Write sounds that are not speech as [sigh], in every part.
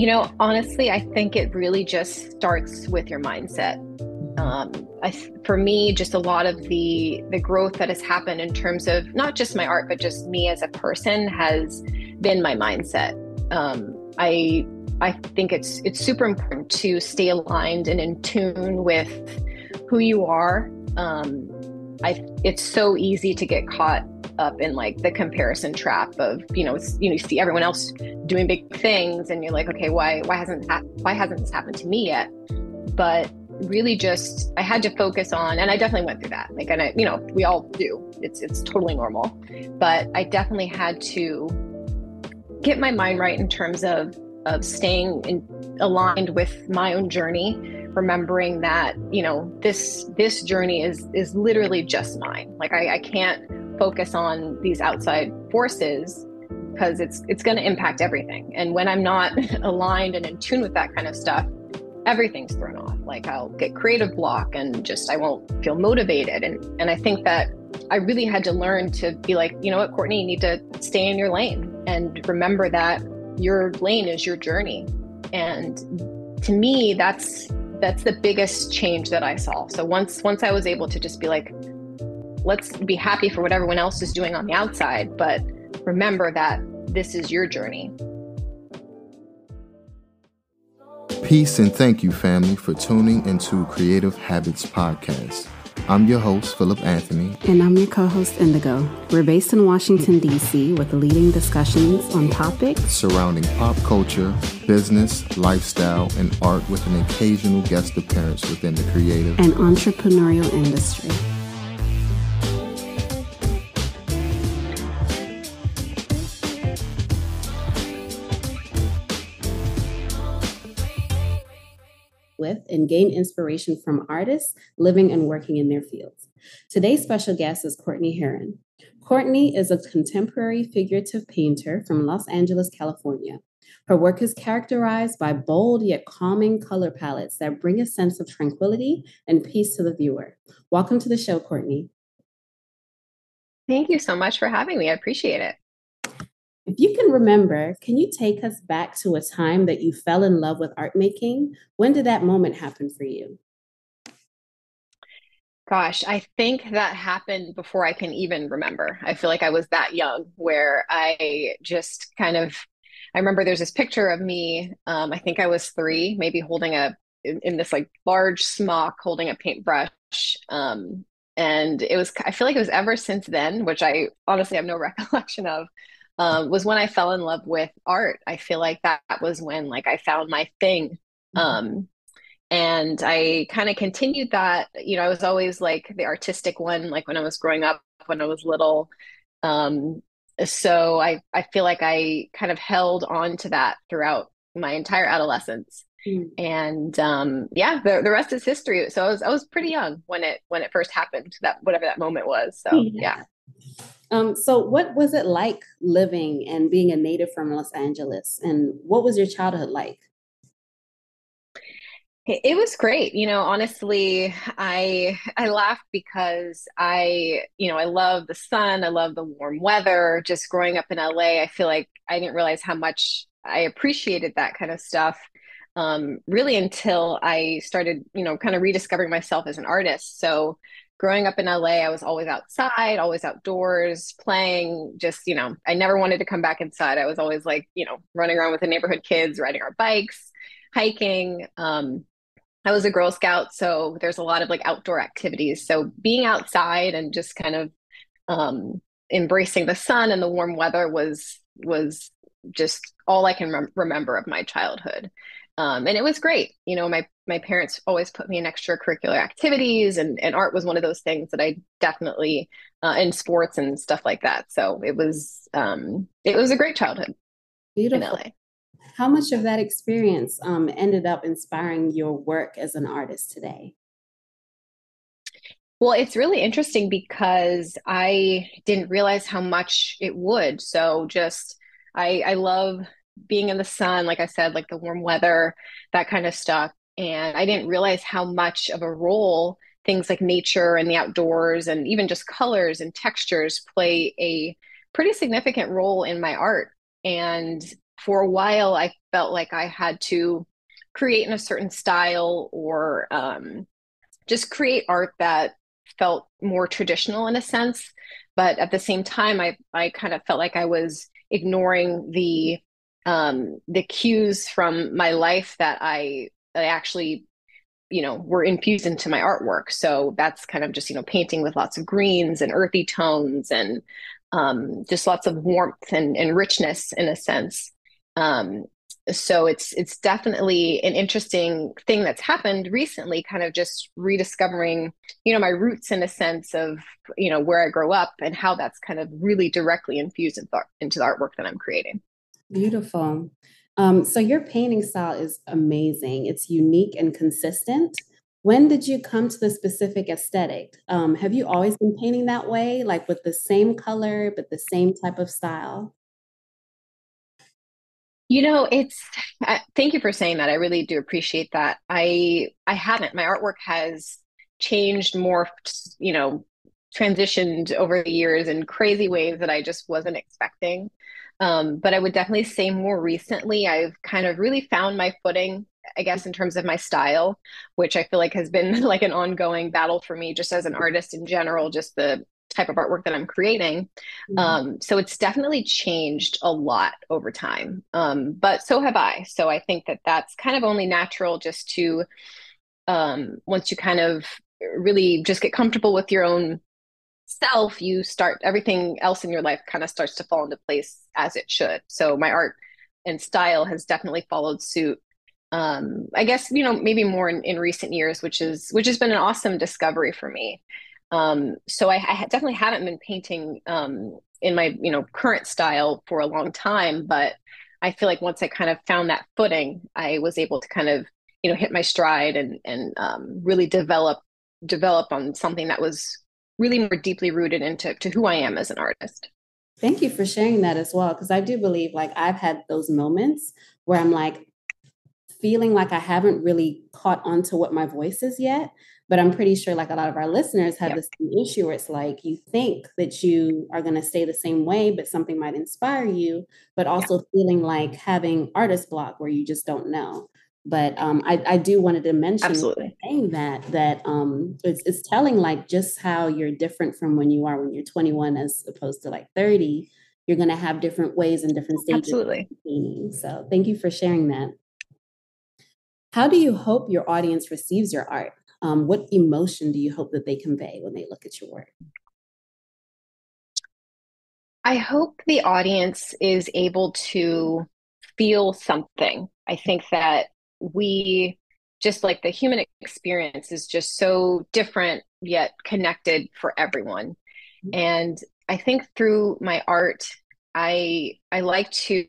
You know, honestly, I think it really just starts with your mindset. Um, I, for me, just a lot of the the growth that has happened in terms of not just my art, but just me as a person has been my mindset. Um, I I think it's it's super important to stay aligned and in tune with who you are. Um, I it's so easy to get caught up in like the comparison trap of you know you know you see everyone else doing big things and you're like okay why why hasn't ha- why hasn't this happened to me yet? But really just I had to focus on and I definitely went through that like and I you know we all do. It's it's totally normal. But I definitely had to get my mind right in terms of of staying in, aligned with my own journey remembering that you know this this journey is is literally just mine. Like I, I can't focus on these outside forces because it's it's going to impact everything. And when i'm not [laughs] aligned and in tune with that kind of stuff everything's thrown off. Like i'll get creative block and just i won't feel motivated. And and i think that i really had to learn to be like you know what cortney you need to stay in your lane and remember that your lane is your journey. And to me that's that's the biggest change that i saw. So once once i was able to just be like let's be happy for what everyone else is doing on the outside, but remember that this is your journey. Peace and thank you, family, for tuning into Creative Habits Podcast. I'm your host, Philip Anthony. And I'm your co host, Indigo. We're based in Washington, D.C., with leading discussions on topics surrounding pop culture, business, lifestyle, and art, with an occasional guest appearance within the creative and entrepreneurial industry. With and gain inspiration from artists living and working in their fields. Today's special guest is Cortney Herron. Cortney is a contemporary figurative painter from Los Angeles, California. Her work is characterized by bold yet calming color palettes that bring a sense of tranquility and peace to the viewer. Welcome to the show, Cortney. Thank you so much for having me. I appreciate it. If you can remember, can you take us back to a time that you fell in love with art making? When did that moment happen for you? Gosh, I think that happened before I can even remember. I feel like I was that young where I just kind of, I remember there's this picture of me. Um, I think I was three, maybe holding a, in, in this like large smock, holding a paintbrush. Um, and it was, I feel like it was ever since then, which I honestly have no [laughs] recollection of um, was when I fell in love with art. I feel like that, was when like I found my thing. Mm-hmm. Um, and I kind of continued that. You know, I was always like the artistic one, like when I was growing up, when I was little. Um, so I I feel like I kind of held on to that throughout my entire adolescence. Mm. And um, yeah, the, the rest is history. So I was I was pretty young when it when it first happened. That whatever that moment was. So yeah. yeah. Um, so, what was it like living and being a native from Los Angeles? And what was your childhood like? It was great. You know, honestly, I I laugh because I, you know, I love the sun, I love the warm weather. Just growing up in LA, I feel like I didn't realize how much I appreciated that kind of stuff. Um, really until I started, you know, kind of rediscovering myself as an artist. So growing up in LA, I was always outside, always outdoors, playing. Just, you know, I never wanted to come back inside. I was always like, you know, running around with the neighborhood kids, riding our bikes, hiking. Um, I was a Girl Scout, so there's a lot of like outdoor activities. So being outside and just kind of um, embracing the sun and the warm weather was was just all I can rem- remember of my childhood. Um, and it was great. You know, my my parents always put me in extracurricular activities, and and art was one of those things that I definitely uh, in sports and stuff like that. So it was um, it was a great childhood. Beautiful. How much of that experience um, ended up inspiring your work as an artist today? Well, it's really interesting because I didn't realize how much it would. So just I I love being in the sun, like I said, like the warm weather, that kind of stuff. And I didn't realize how much of a role things like nature and the outdoors and even just colors and textures play a pretty significant role in my art. And for a while, I felt like I had to create in a certain style or um, just create art that felt more traditional in a sense. But at the same time, I, I kind of felt like I was ignoring the um, the cues from my life that I, I actually you know were infused into my artwork. So that's kind of just you know painting with lots of greens and earthy tones and um, just lots of warmth and, and richness in a sense. Um, so it's it's definitely an interesting thing that's happened recently kind of just rediscovering you know my roots in a sense of you know where i grow up and how that's kind of really directly infused into the artwork that i'm creating beautiful um, so your painting style is amazing. It's unique and consistent. When did you come to the specific aesthetic? Um, have you always been painting that way, like with the same color but the same type of style? You know, it's uh, thank you for saying that. I really do appreciate that. I I haven't. My artwork has changed, morphed, you know, transitioned over the years in crazy ways that I just wasn't expecting. Um, but I would definitely say more recently, I've kind of really found my footing, I guess, in terms of my style, which I feel like has been [laughs] like an ongoing battle for me just as an artist in general, just the type of artwork that I'm creating. Mm-hmm. Um, so it's definitely changed a lot over time. Um, but so have I. So I think that that's kind of only natural just to, um, once you kind of really just get comfortable with your own self, you start everything else in your life kind of starts to fall into place as it should. So my art and style has definitely followed suit. Um, I guess you know maybe more in, in recent years, which is which has been an awesome discovery for me. Um, so I, I, definitely haven't been painting um, in my you know current style for a long time, but I feel like once I kind of found that footing, I was able to kind of you know hit my stride and and um, really develop develop on something that was really more deeply rooted into to who I am as an artist. Thank you for sharing that as well. Because I do believe like I've had those moments where I'm like feeling like I haven't really caught on to what my voice is yet. But I'm pretty sure like a lot of our listeners have yep. this issue where it's like you think that you are going to stay the same way, but something might inspire you, but also yep. feeling like having artist block where you just don't know. But um, I, I do wanted to mention Absolutely. saying that that um, it's, it's telling like just how you're different from when you are when you're 21 as opposed to like 30. You're going to have different ways and different stages. Absolutely. So thank you for sharing that. How do you hope your audience receives your art? Um, what emotion do you hope that they convey when they look at your work? I hope the audience is able to feel something. I think that we just like the human experience is just so different yet connected for everyone. Mm-hmm. and i think through my art i i like to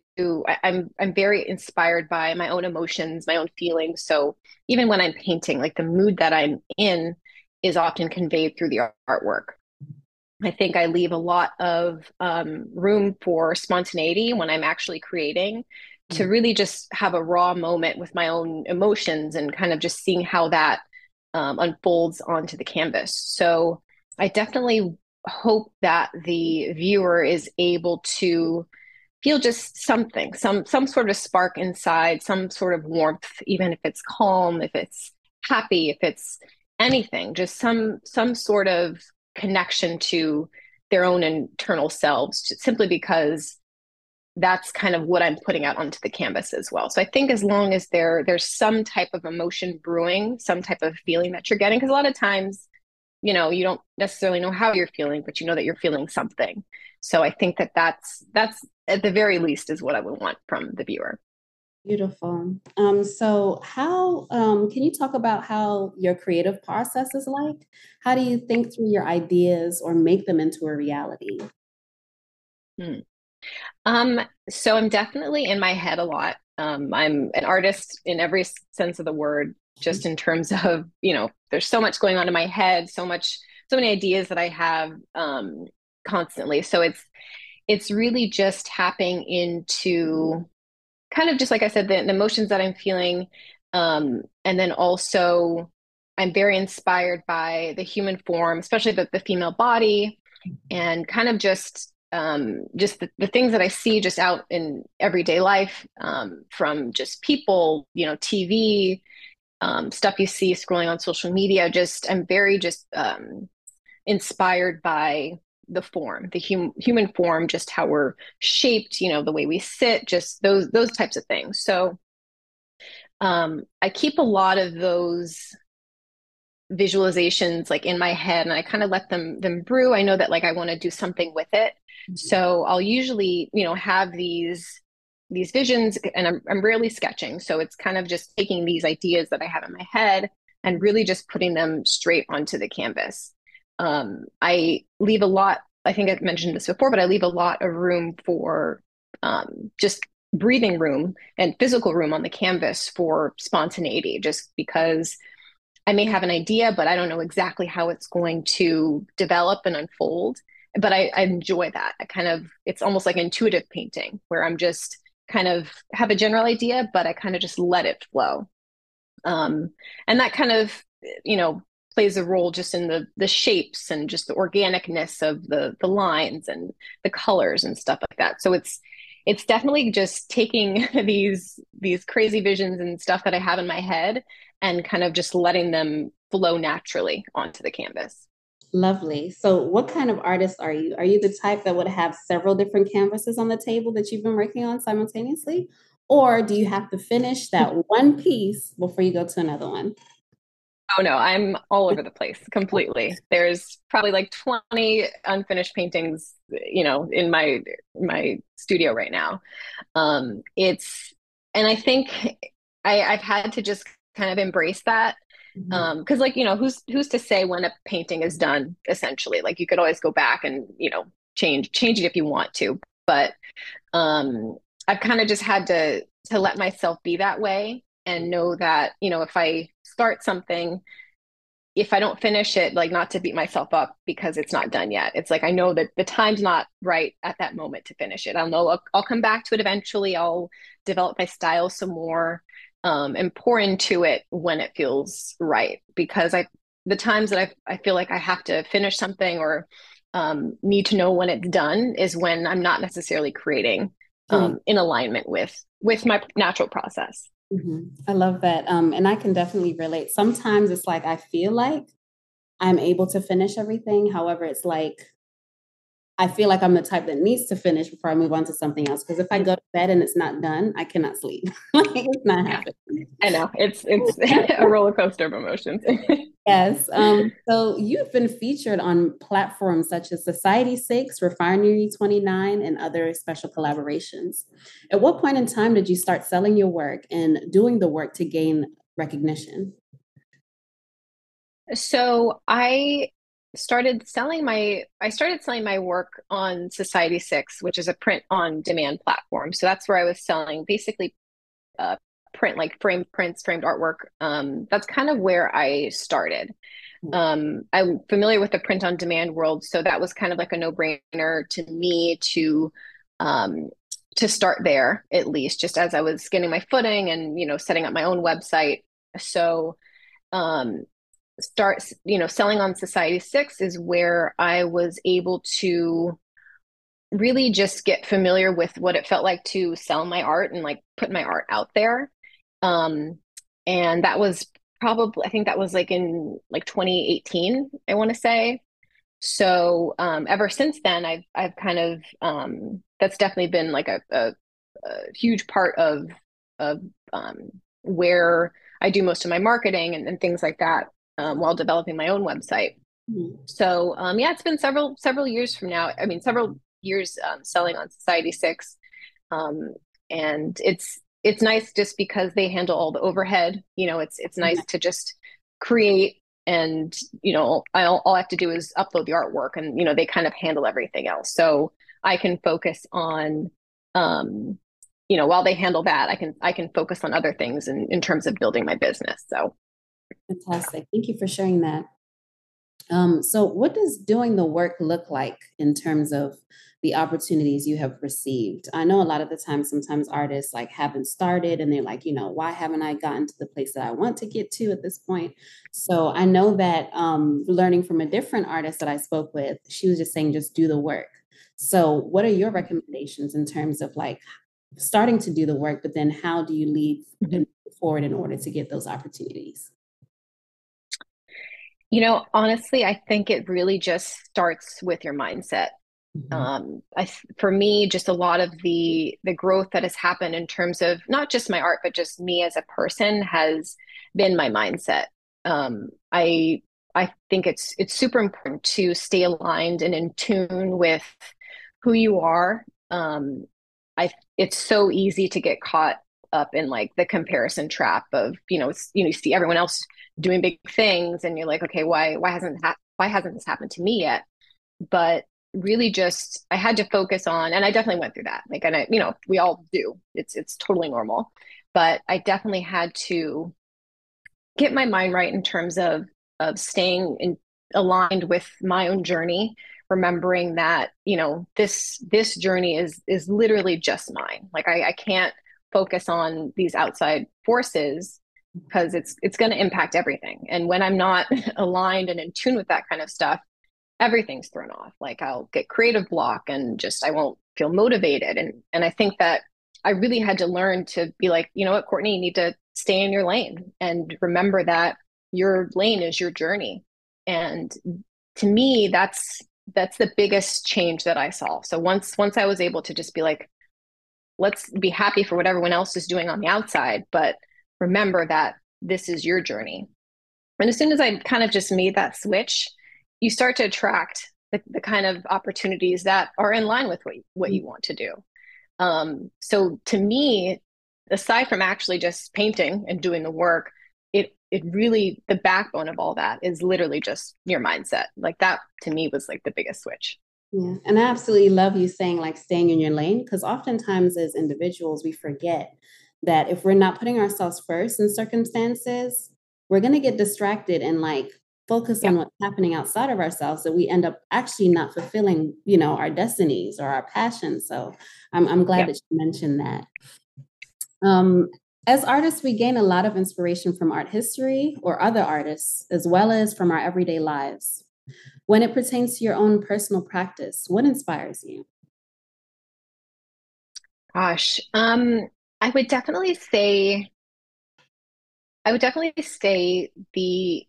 I, i'm i'm very inspired by my own emotions my own feelings. So even when i'm painting like the mood that i'm in is often conveyed through the artwork. I think i leave a lot of um, room for spontaneity when i'm actually creating to really just have a raw moment with my own emotions and kind of just seeing how that um, unfolds onto the canvas. So I definitely hope that the viewer is able to feel just something, some some sort of spark inside, some sort of warmth, even if it's calm, if it's happy, if it's anything, just some some sort of connection to their own internal selves, simply because that's kind of what I'm putting out onto the canvas as well. So I think as long as there there's some type of emotion brewing, some type of feeling that you're getting, because a lot of times, you know, you don't necessarily know how you're feeling, but you know that you're feeling something. So I think that that's that's at the very least is what I would want from the viewer. Beautiful. Um, so, how um, can you talk about how your creative process is like? How do you think through your ideas or make them into a reality? Hmm. Um, so I'm definitely in my head a lot. Um, I'm an artist in every sense of the word, just in terms [laughs] of, you know, there's so much going on in my head, so much, so many ideas that I have um, constantly. So it's, it's really just tapping into kind of just like I said, the, the emotions that I'm feeling. Um, and then also, I'm very inspired by the human form, especially the, the female body, and kind of just um, just the, the, things that I see just out in everyday life um, from just people, you know, TV, um, stuff you see scrolling on social media. Just I'm very just um, inspired by the form, the hum- human form, just how we're shaped, you know, the way we sit, just those those types of things. So um, I keep a lot of those visualizations like in my head and I kind of let them them brew. I know that like I want to do something with it. So I'll usually, you know, have these these visions and I'm I'm rarely sketching. So it's kind of just taking these ideas that I have in my head and really just putting them straight onto the canvas. Um, I leave a lot, I think I've mentioned this before, but I leave a lot of room for um, just breathing room and physical room on the canvas for spontaneity, just because I may have an idea, but I don't know exactly how it's going to develop and unfold. But I, I enjoy that. I kind of, it's almost like intuitive painting where I'm just kind of have a general idea, but I kind of just let it flow. Um, and that kind of, you know, plays a role just in the the shapes and just the organicness of the the lines and the colors and stuff like that. So it's it's definitely just taking [laughs] these these crazy visions and stuff that I have in my head and kind of just letting them flow naturally onto the canvas. Lovely. So, what kind of artist are you? Are you the type that would have several different canvases on the table that you've been working on simultaneously? Or do you have to finish that [laughs] one piece before you go to another one? Oh no, I'm all over the place completely. [laughs] There's probably like 20 unfinished paintings, you know, in my my studio right now. Um, it's and I think I, I've had to just kind of embrace that mm-hmm. um because like you know who's who's to say when a painting is done essentially? Like you could always go back and you know change change it if you want to. But um i've kind of just had to to let myself be that way and know that you know if i start something if i don't finish it like not to beat myself up because it's not done yet. It's like i know that the time's not right at that moment to finish it. I'll know i'll, I'll come back to it eventually. I'll develop my style some more um, and pour into it when it feels right. Because I, the times that I, I feel like I have to finish something or um, need to know when it's done is when I'm not necessarily creating um, mm. in alignment with with my natural process. Mm-hmm. I love that, um, and I can definitely relate. Sometimes it's like I feel like I'm able to finish everything. However, it's like I feel like I'm the type that needs to finish before I move on to something else. Because if I go to bed and it's not done, I cannot sleep. [laughs] like it's not happening. I know it's it's [laughs] [laughs] a roller coaster of emotions. yes. Um, so you've been featured on platforms such as Society Six, Refinery Twenty Nine, and other special collaborations. At what point in time did you start selling your work and doing the work to gain recognition? So I started selling my I started selling my work on Society 6, which is a print on demand platform. So that's where I was selling basically uh, print like framed prints, framed artwork. Um, that's kind of where I started. Hmm. Um, I'm familiar with the print on demand world, so that was kind of like a no-brainer to me to um, to start there at least, just as I was getting my footing and you know setting up my own website. So um, start you know selling on society 6 is where i was able to really just get familiar with what it felt like to sell my art and like put my art out there. Um and that was probably i think that was like in like 2018 i want to say. So um ever since then i've i've kind of um that's definitely been like a, a, a huge part of of um where i do most of my marketing and, and things like that um, while developing my own website. Mm-hmm. So um, yeah, it's been several several years from now. I mean, several years um, selling on Society Six, um, and it's it's nice just because they handle all the overhead. You know, it's it's nice mm-hmm. to just create and you know I, all I have to do is upload the artwork and you know they kind of handle everything else so I can focus on um you know while they handle that I can I can focus on other things in, in terms of building my business so Fantastic. Thank you for sharing that. Um, so, what does doing the work look like in terms of the opportunities you have received? I know a lot of the time, sometimes artists like haven't started and they're like, you know, why haven't I gotten to the place that I want to get to at this point? So, I know that um, learning from a different artist that I spoke with, she was just saying, just do the work. So, what are your recommendations in terms of like starting to do the work, but then how do you lead mm-hmm. forward in order to get those opportunities? You know, honestly, I think it really just starts with your mindset. Mm-hmm. Um, I, for me, just a lot of the the growth that has happened in terms of not just my art, but just me as a person has been my mindset. Um, I I think it's it's super important to stay aligned and in tune with who you are. Um, I it's so easy to get caught up in like the comparison trap of you know you know you see everyone else doing big things and you're like okay why why hasn't ha- why hasn't this happened to me yet? But really just I had to focus on and I definitely went through that. Like and I you know we all do. It's it's totally normal. But I definitely had to get my mind right in terms of of staying in, aligned with my own journey remembering that you know this this journey is is literally just mine. Like I, I can't focus on these outside forces because it's it's going to impact everything. And when i'm not [laughs] aligned and in tune with that kind of stuff everything's thrown off. Like i'll get creative block and just i won't feel motivated. And and i think that i really had to learn to be like you know what cortney you need to stay in your lane and remember that your lane is your journey. And to me that's that's the biggest change that i saw. So once once i was able to just be like let's be happy for what everyone else is doing on the outside but remember that this is your journey. And as soon as i kind of just made that switch you start to attract the, the kind of opportunities that are in line with what, what you want to do. Um, so to me aside from actually just painting and doing the work it it really the backbone of all that is literally just your mindset. Like that to me was like the biggest switch. Yeah and i absolutely love you saying like staying in your lane because oftentimes as individuals we forget that if we're not putting ourselves first in circumstances we're going to get distracted and like focus yeah. on what's happening outside of ourselves that we end up actually not fulfilling you know our destinies or our passions so i'm, I'm glad yeah. that you mentioned that um, as artists, we gain a lot of inspiration from art history or other artists, as well as from our everyday lives. When it pertains to your own personal practice, what inspires you? Gosh, um, I would definitely say, I would definitely say the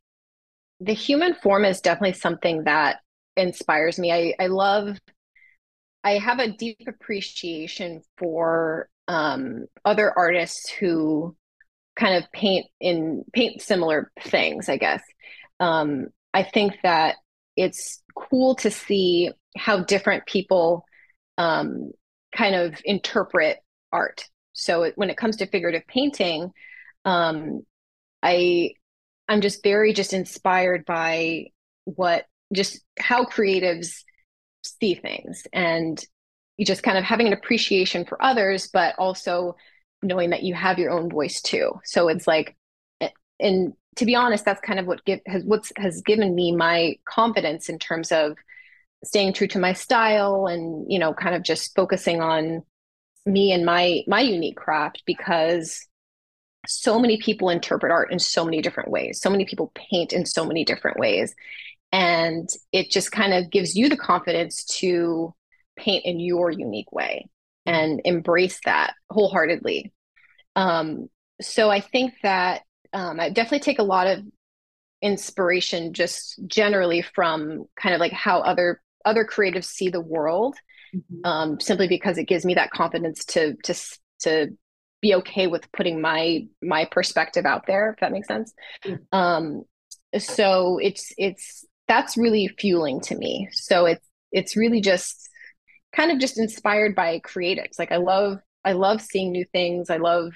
the human form is definitely something that inspires me. I I love. I have a deep appreciation for um, other artists who kind of paint in paint similar things i guess um, i think that it's cool to see how different people um, kind of interpret art so when it comes to figurative painting um, i i'm just very just inspired by what just how creatives see things and you just kind of having an appreciation for others, but also knowing that you have your own voice too. So it's like, and to be honest, that's kind of what give, has what's has given me my confidence in terms of staying true to my style and you know kind of just focusing on me and my my unique craft because so many people interpret art in so many different ways. So many people paint in so many different ways. And it just kind of gives you the confidence to paint in your unique way and embrace that wholeheartedly. Um, so I think that um, I definitely take a lot of inspiration just generally from kind of like how other other creatives see the world mm-hmm. um, simply because it gives me that confidence to to to be okay with putting my my perspective out there if that makes sense mm-hmm. um so it's it's that's really fueling to me so it's it's really just kind of just inspired by creatives. Like I love I love seeing new things. I love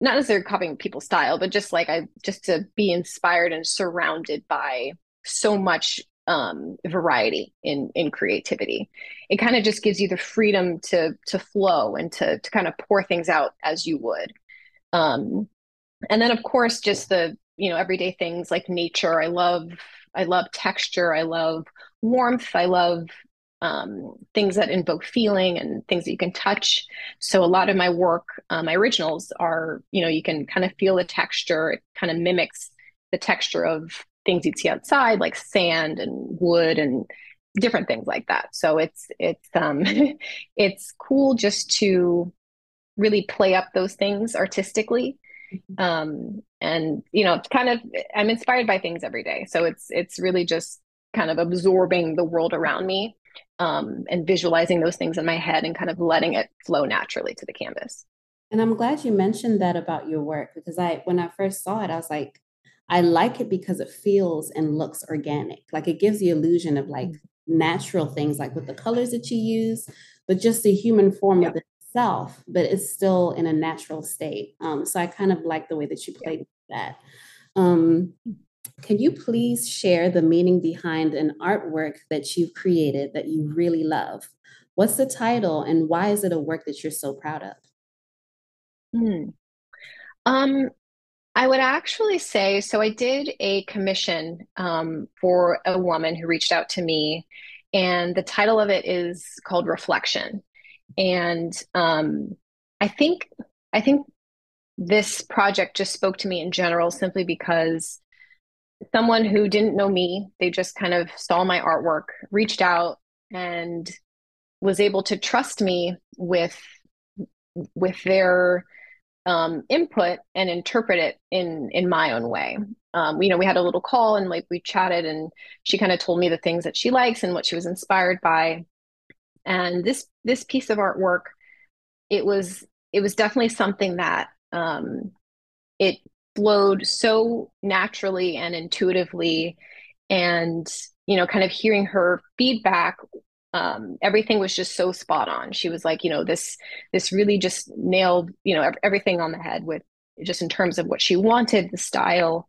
not necessarily copying people's style, but just like I just to be inspired and surrounded by so much um, variety in in creativity. It kind of just gives you the freedom to to flow and to to kind of pour things out as you would. Um, and then of course just the you know everyday things like nature. I love I love texture. I love warmth. I love um, things that invoke feeling and things that you can touch. So a lot of my work, uh, my originals are, you know, you can kind of feel the texture. It kind of mimics the texture of things you'd see outside, like sand and wood and different things like that. So it's it's um [laughs] it's cool just to really play up those things artistically. Mm-hmm. Um and you know, it's kind of I'm inspired by things every day. So it's it's really just kind of absorbing the world around me um and visualizing those things in my head and kind of letting it flow naturally to the canvas. And I'm glad you mentioned that about your work because I when I first saw it I was like I like it because it feels and looks organic. Like it gives the illusion of like mm-hmm. natural things, like with the colors that you use, but just the human form of itself, but it's still in a natural state. Um, so I kind of like the way that you played yeah. that. Um, can you please share the meaning behind an artwork that you've created that you really love? What's the title and why is it a work that you're so proud of? Hmm. Um, I would actually say so. I did a commission um, for a woman who reached out to me, and the title of it is called Reflection. And um, I think I think this project just spoke to me in general, simply because someone who didn't know me, they just kind of saw my artwork, reached out, and was able to trust me with with their um, input and interpret it in in my own way. Um, you know, we had a little call and like we chatted, and she kind of told me the things that she likes and what she was inspired by. And this this piece of artwork, it was it was definitely something that um, it flowed so naturally and intuitively, and you know, kind of hearing her feedback um, everything was just so spot on. She was like, you know, this this really just nailed, you know, everything on the head with just in terms of what she wanted, the style.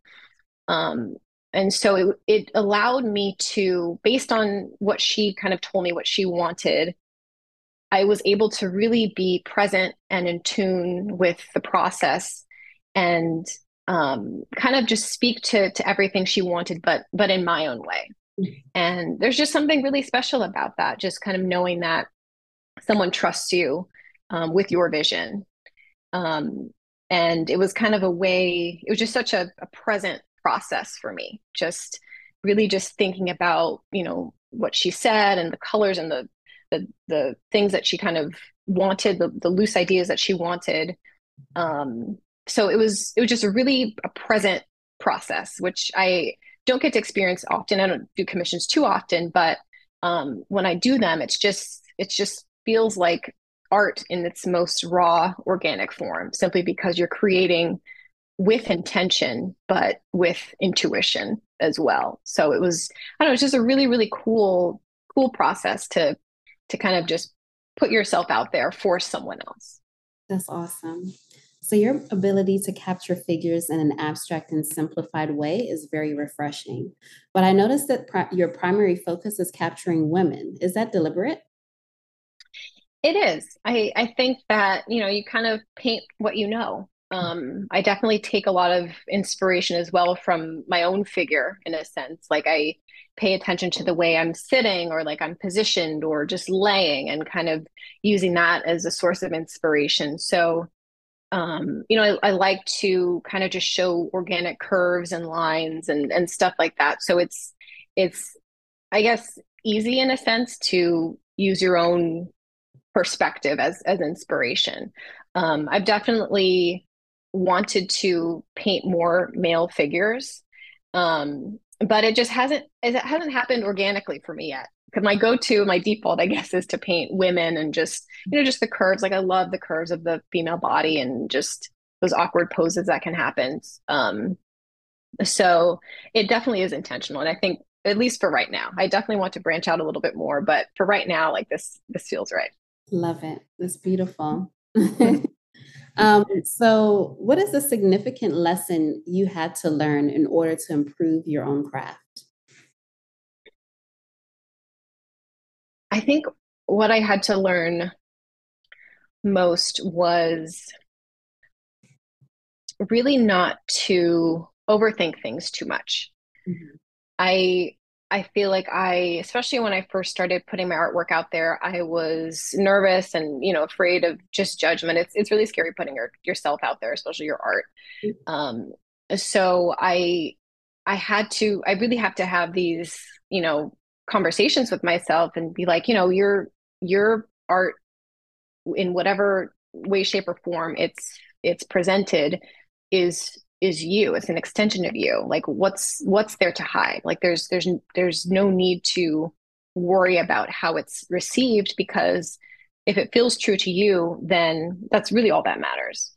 Um, and so it it allowed me to, based on what she kind of told me what she wanted, I was able to really be present and in tune with the process and um, kind of just speak to to everything she wanted, but but in my own way. And there's just something really special about that, just kind of knowing that someone trusts you um, with your vision. Um, and it was kind of a way, it was just such a, a present process for me, just really just thinking about, you know, what she said and the colors and the, the, the things that she kind of wanted, the, the loose ideas that she wanted. Um, so it was, it was just a really a present process, which I, don't get to experience often. I don't do commissions too often, but um, when I do them, it's just it just feels like art in its most raw, organic form, simply because you're creating with intention, but with intuition as well. So it was, I don't know, it's just a really, really cool, cool process to to kind of just put yourself out there for someone else. That's awesome. So, your ability to capture figures in an abstract and simplified way is very refreshing. But I noticed that your primary focus is capturing women. Is that deliberate? It is. I, I think that, you know, you kind of paint what you know. Um, I definitely take a lot of inspiration as well from my own figure in a sense. Like I pay attention to the way I'm sitting or like I'm positioned or just laying and kind of using that as a source of inspiration. So um, you know, I, I, like to kind of just show organic curves and lines and and stuff like that. So it's it's I guess easy in a sense to use your own perspective as as inspiration. Um, I've definitely wanted to paint more male figures, um, but it just hasn't it hasn't happened organically for me yet because my go-to my default i guess is to paint women and just you know just the curves. Like i love the curves of the female body and just those awkward poses that can happen. Um so it definitely is intentional and i think at least for right now i definitely want to branch out a little bit more but for right now like this this feels right. Love it. It's beautiful. [laughs] Um, so what is a significant lesson you had to learn in order to improve your own craft I think what I had to learn most was really not to overthink things too much. Mm-hmm. I I feel like I, especially when I first started putting my artwork out there, I was nervous and you know afraid of just judgment. It's it's really scary putting your, yourself out there, especially your art. Mm-hmm. Um, so I I had to I really have to have these you know conversations with myself and be like, you know, your your art in whatever way, shape, or form it's it's presented is is you. It's an extension of you. Like what's what's there to hide? Like there's there's there's no need to worry about how it's received because if it feels true to you, then that's really all that matters.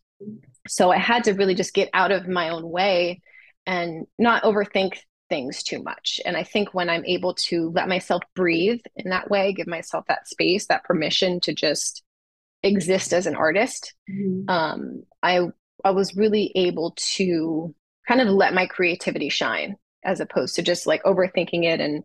So I had to really just get out of my own way and not overthink things too much. And I think when I'm able to let myself breathe in that way, give myself that space, that permission to just exist as an artist, mm-hmm. um, I I was really able to kind of let my creativity shine as opposed to just like overthinking it and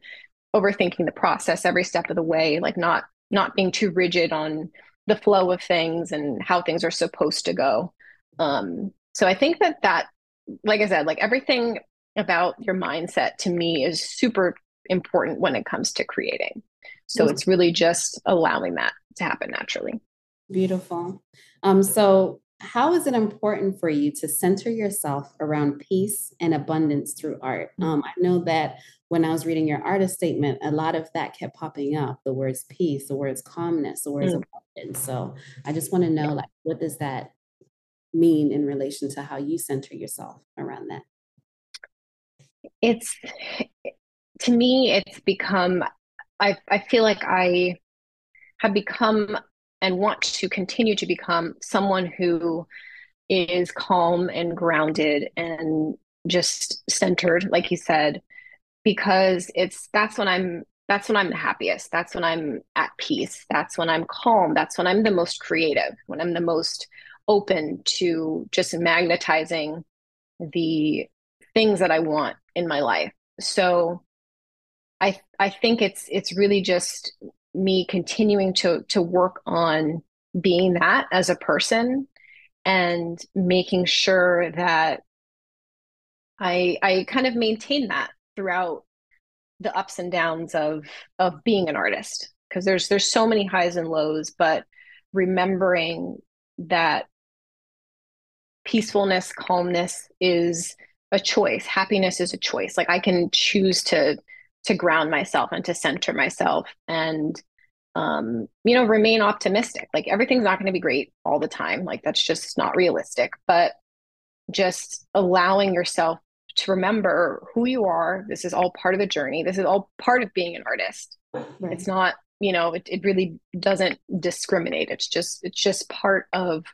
overthinking the process every step of the way, like not not being too rigid on the flow of things and how things are supposed to go. Um, so I think that that, like I said, like everything about your mindset to me is super important when it comes to creating. So it's really just allowing that to happen naturally. Beautiful. Um, so how is it important for you to center yourself around peace and abundance through art? Mm. Um, I know that when I was reading your artist statement, a lot of that kept popping up the words peace, the words calmness, the words mm. abundance. So I just want to know, like, what does that mean in relation to how you center yourself around that? It's to me, it's become, I, I feel like I have become and want to continue to become someone who is calm and grounded and just centered like you said because it's that's when i'm that's when i'm the happiest. That's when i'm at peace. That's when i'm calm. That's when i'm the most creative when i'm the most open to just magnetizing the things that i want in my life. So i i think it's it's really just me continuing to to work on being that as a person and making sure that I I kind of maintain that throughout the ups and downs of of being an artist. Because there's there's so many highs and lows but remembering that peacefulness calmness is a choice. Happiness is a choice. Like i can choose to to ground myself and to center myself and um, you know remain optimistic. Like everything's not going to be great all the time. Like that's just not realistic. But just allowing yourself to remember who you are. This is all part of the journey. This is all part of being an artist. Right. it's not you know it, it really doesn't discriminate. It's just it's just part of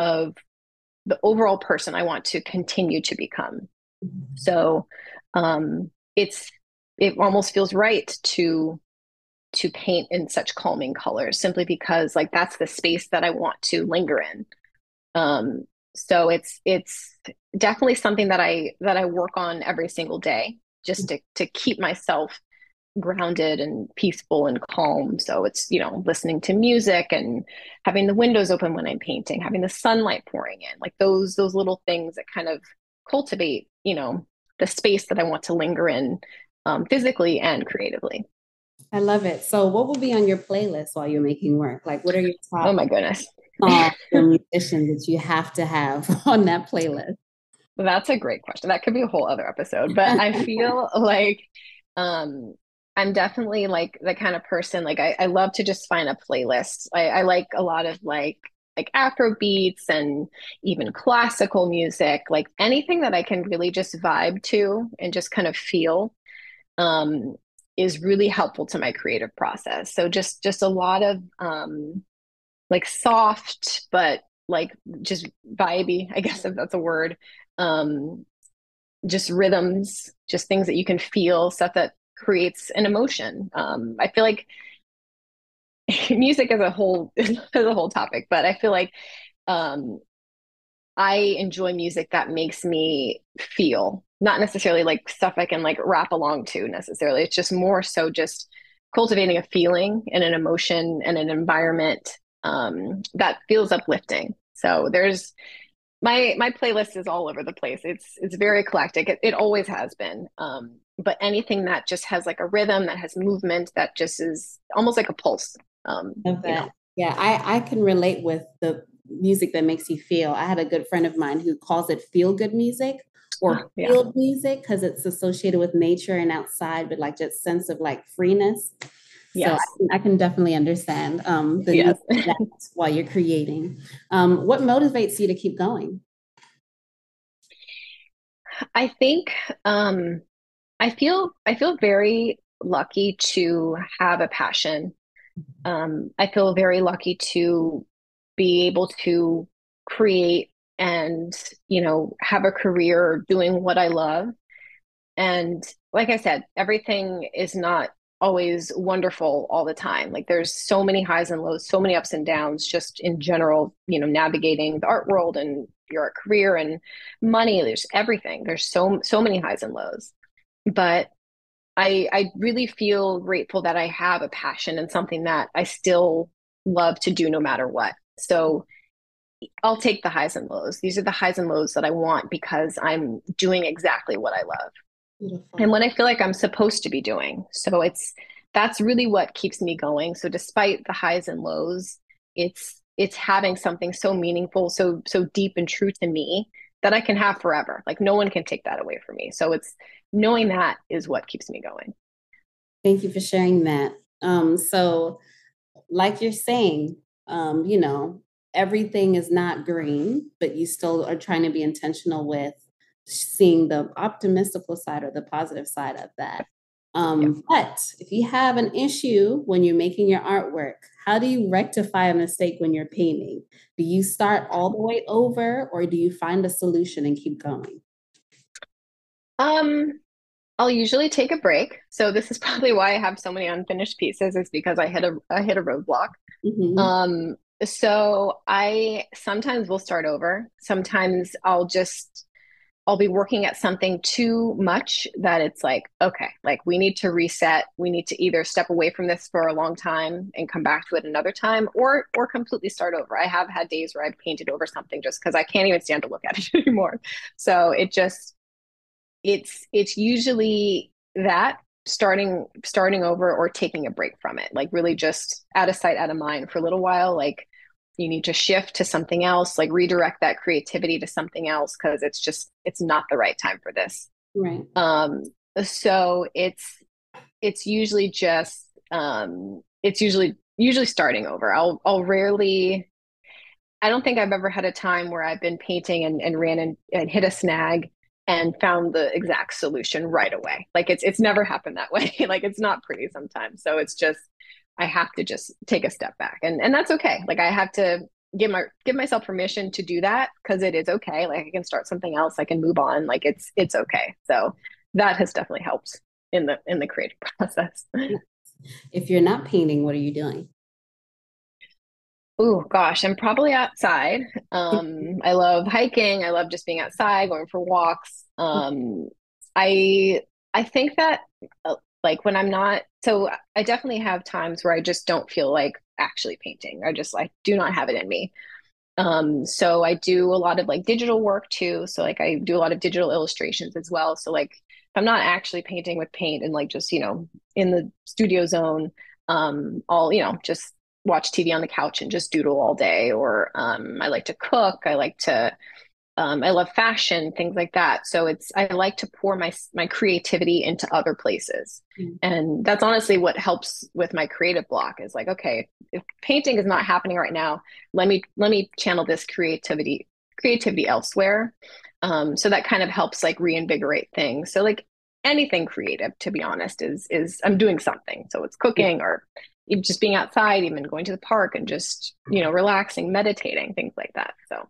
of the overall person i want to continue to become mm-hmm. so um it's it almost feels right to to paint in such calming colors simply because like that's the space that I want to linger in. Um, so it's it's definitely something that I that I work on every single day just to to keep myself grounded and peaceful and calm. So it's, you know, listening to music and having the windows open when I'm painting, having the sunlight pouring in, like those those little things that kind of cultivate, you know, the space that I want to linger in um, physically and creatively. I love it. So, what will be on your playlist while you're making work? Like, what are your top? Oh my goodness. musicians that you have to have [laughs] on that playlist? That's a great question. That could be a whole other episode. But I [laughs] feel like um, I'm definitely like the kind of person like I, I love to just find a playlist. I, I like a lot of like like Afro beats and even classical music, like anything that I can really just vibe to and just kind of feel. Um, is really helpful to my creative process. So just just a lot of um like soft but like just vibey, [laughs] I guess if that's a word. Um just rhythms, just things that you can feel, stuff that creates an emotion. Um I feel like [laughs] music is a whole [laughs] is a whole topic, but I feel like um I enjoy music that makes me feel not necessarily like stuff I can like rap along to necessarily. It's just more so just cultivating a feeling and an emotion and an environment um, that feels uplifting. So there's my my playlist is all over the place. It's it's very eclectic. It, it always has been. Um, but anything that just has like a rhythm, that has movement, that just is almost like a pulse. Um, you know. Yeah, I I can relate with the music that makes you feel. I had a good friend of mine who calls it feel good music or oh, yeah. field music because it's associated with nature and outside, but like just sense of like freeness. Yes. So I, I can definitely understand um, the yes. while you're creating. Um, what motivates you to keep going? I think um, I feel I feel very lucky to have a passion. Um, I feel very lucky to be able to create and you know have a career doing what I love. And like I said, everything is not always wonderful all the time. Like there's so many highs and lows, so many ups and downs just in general, you know, navigating the art world and your career and money, there's everything. There's so so many highs and lows. But I I really feel grateful that I have a passion and something that I still love to do no matter what. So I'll take the highs and lows. These are the highs and lows that I want because I'm doing exactly what I love. Beautiful. and what I feel like I'm supposed to be doing. So it's that's really what keeps me going. So despite the highs and lows, it's it's having something so meaningful, so so deep and true to me that I can have forever. Like no one can take that away from me. So it's knowing that is what keeps me going. Thank you for sharing that. Um, so like you're saying, um, you know, everything is not green, but you still are trying to be intentional with seeing the optimistical side or the positive side of that. Um. But if you have an issue when you're making your artwork, how do you rectify a mistake when you're painting? Do you start all the way over or do you find a solution and keep going? Um, I'll usually take a break. So this is [laughs] probably why I have so many unfinished pieces is because I hit a I hit a roadblock. Mm-hmm. Um, so I sometimes will start over. Sometimes I'll just I'll be working at something too much that it's like, okay, like we need to reset. We need to either step away from this for a long time and come back to it another time or or completely start over. I have had days where I've painted over something just because I can't even stand to look at [laughs] it anymore. So it just it's it's usually that starting starting over or taking a break from it. Like really just out of sight, out of mind for a little while. Like you need to shift to something else like redirect that creativity to something else because it's just it's not the right time for this. Right. Um so it's it's usually just um it's usually usually starting over. I'll i'll rarely i don't think i've ever had a time where i've been painting and, and ran and, and hit a snag and found the exact solution right away. Like it's it's never happened that [laughs] way. Like it's not pretty sometimes. So it's just I have to just take a step back. And and that's okay. Like I have to give my give myself permission to do that because it is okay. Like I can start something else, I can move on. Like it's it's okay. So that has definitely helped in the in the creative [laughs] process. If you're not painting, what are you doing? Oh gosh, I'm probably outside. [laughs] Um, I love hiking. I love just being outside, going for walks. Um, I I think that uh, like when i'm not so i definitely have times where i just don't feel like actually painting i just like do not have it in me. Um so i do a lot of like digital work too so like i do a lot of digital illustrations as well so like if i'm not actually painting with paint and like just you know in the studio zone um i'll you know just watch tv on the couch and just doodle all day or um i like to cook i like to um, I love fashion, things like that. So it's I like to pour my my creativity into other places, mm. and that's honestly what helps with my creative block. Is like, okay, if painting is not happening right now, let me let me channel this creativity creativity elsewhere. Um, so that kind of helps like reinvigorate things. So like anything creative, to be honest, is is I'm doing something. So it's cooking or just being outside, even going to the park and just you know relaxing, meditating, things like that. So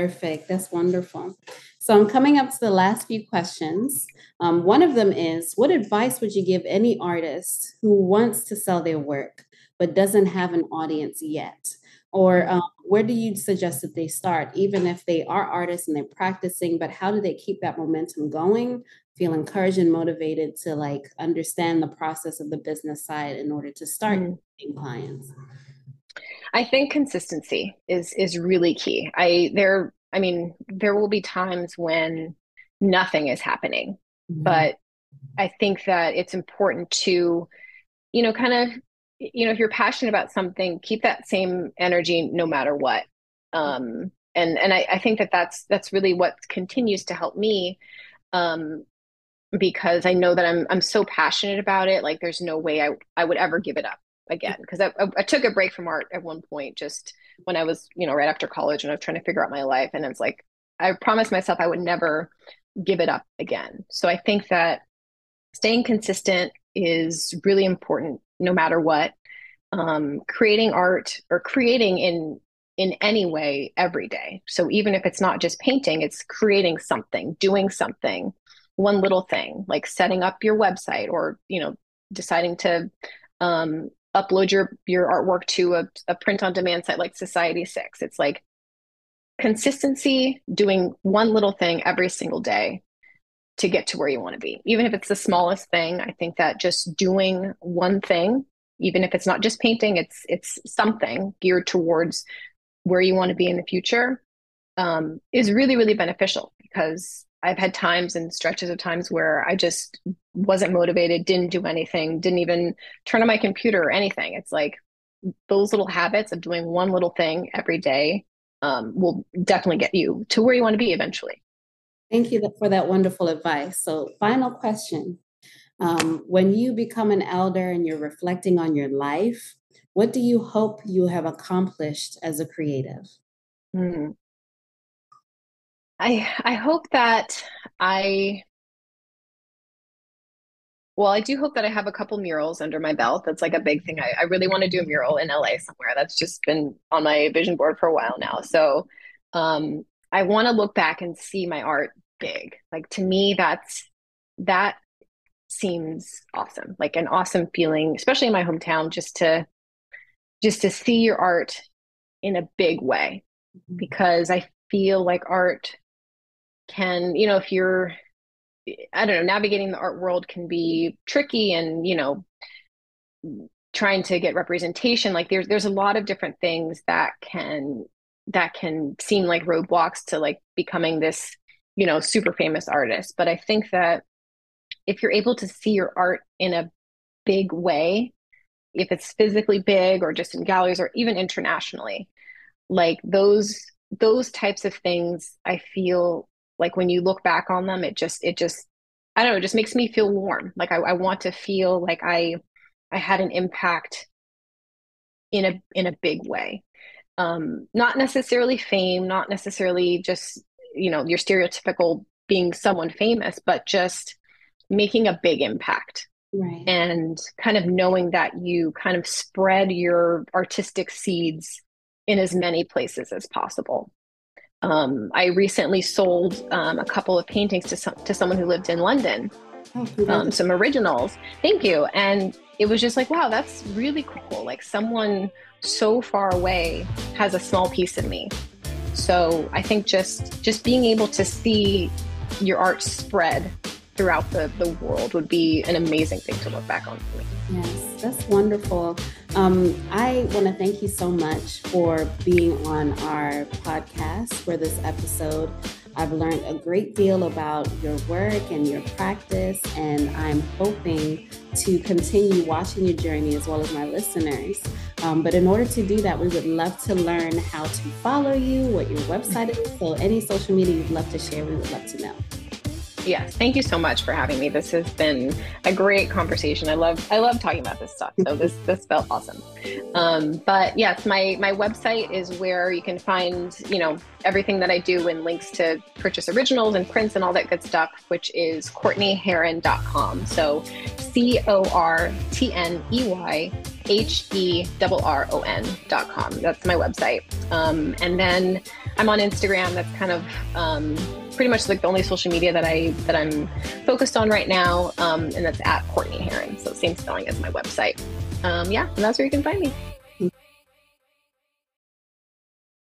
Perfect. That's wonderful. So I'm coming up to the last few questions. Um, one of them is What advice would you give any artist who wants to sell their work but doesn't have an audience yet? Or um, where do you suggest that they start, even if they are artists and they're practicing, but how do they keep that momentum going, feel encouraged and motivated to like understand the process of the business side in order to start mm-hmm. clients? I think consistency is is really key. I there I mean there will be times when nothing is happening, mm-hmm. but I think that it's important to you know kind of you know if you're passionate about something, keep that same energy no matter what. Um and and I, I think that that's that's really what continues to help me Um, because I know that I'm I'm so passionate about it. Like there's no way I I would ever give it up again. Because I, I, I took a break from art at one point, just when I was you know right after college and I was trying to figure out my life, and it's like I promised myself I would never give it up again. So I think that staying consistent is really important no matter what. Um, creating art or creating in in any way every day. So even if it's not just painting, it's creating something, doing something, one little thing, like setting up your website or, you know, deciding to um, upload your your artwork to a, a print on demand site like Society6. It's like consistency, doing one little thing every single day to get to where you want to be. Even if it's the smallest thing, I think that just doing one thing, even if it's not just painting, it's it's something geared towards where you want to be in the future, um, is really really beneficial because I've had times and stretches of times where I just wasn't motivated, didn't do anything, didn't even turn on my computer or anything. It's like those little habits of doing one little thing every day um, will definitely get you to where you want to be eventually. Thank you for that wonderful advice. So, final question. Um, when you become an elder and you're reflecting on your life, what do you hope you have accomplished as a creative? Hmm. I I hope that I well, I do hope that I have a couple murals under my belt. That's like a big thing. I, I really want to do a mural in LA somewhere. That's just been on my vision board for a while now. So um, I want to look back and see my art big. Like to me, that's that seems awesome. Like an awesome feeling, especially in my hometown, just to just to see your art in a big way. Mm-hmm. Because I feel like art can, you know, if you're I don't know, navigating the art world can be tricky and, you know, trying to get representation. Like there's there's a lot of different things that can that can seem like roadblocks to like becoming this, you know, super famous artist. But I think that if you're able to see your art in a big way, if it's physically big or just in galleries or even internationally, like those those types of things I feel like when you look back on them it just it just i don't know it just makes me feel warm. Like i, I want to feel like i i had an impact in a in a big way. Um not necessarily fame not necessarily just you know your stereotypical being someone famous but just making a big impact. Right. And kind of knowing that you kind of spread your artistic seeds in as many places as possible um, I recently sold um, a couple of paintings to some, to someone who lived in London. Oh, um, some originals. Thank you. And it was just like, wow, that's really cool. Like someone so far away has a small piece of me. So I think just just being able to see your art spread throughout the, the world would be an amazing thing to look back on for me. Yes, that's wonderful. Um, I want to thank you so much for being on our podcast for this episode. I've learned a great deal about your work and your practice, and I'm hoping to continue watching your journey as well as my listeners. Um, but in order to do that, we would love to learn how to follow you, what your website is. So, any social media you'd love to share, we would love to know. Yes, thank you so much for having me. This has been a great conversation. I love I love talking about this stuff. So this [laughs] this felt awesome. Um, but yes, my my website is where you can find you know everything that I do and links to purchase originals and prints and all that good stuff, which is CortneyHerron.com. So C O R T N E Y H E R O com. That's my website. Um, and then I'm on Instagram. That's kind of um, pretty much like the only social media that I that I'm focused on right now, um, and that's at Cortney Herron. So same spelling as my website. Um, yeah, and that's where you can find me.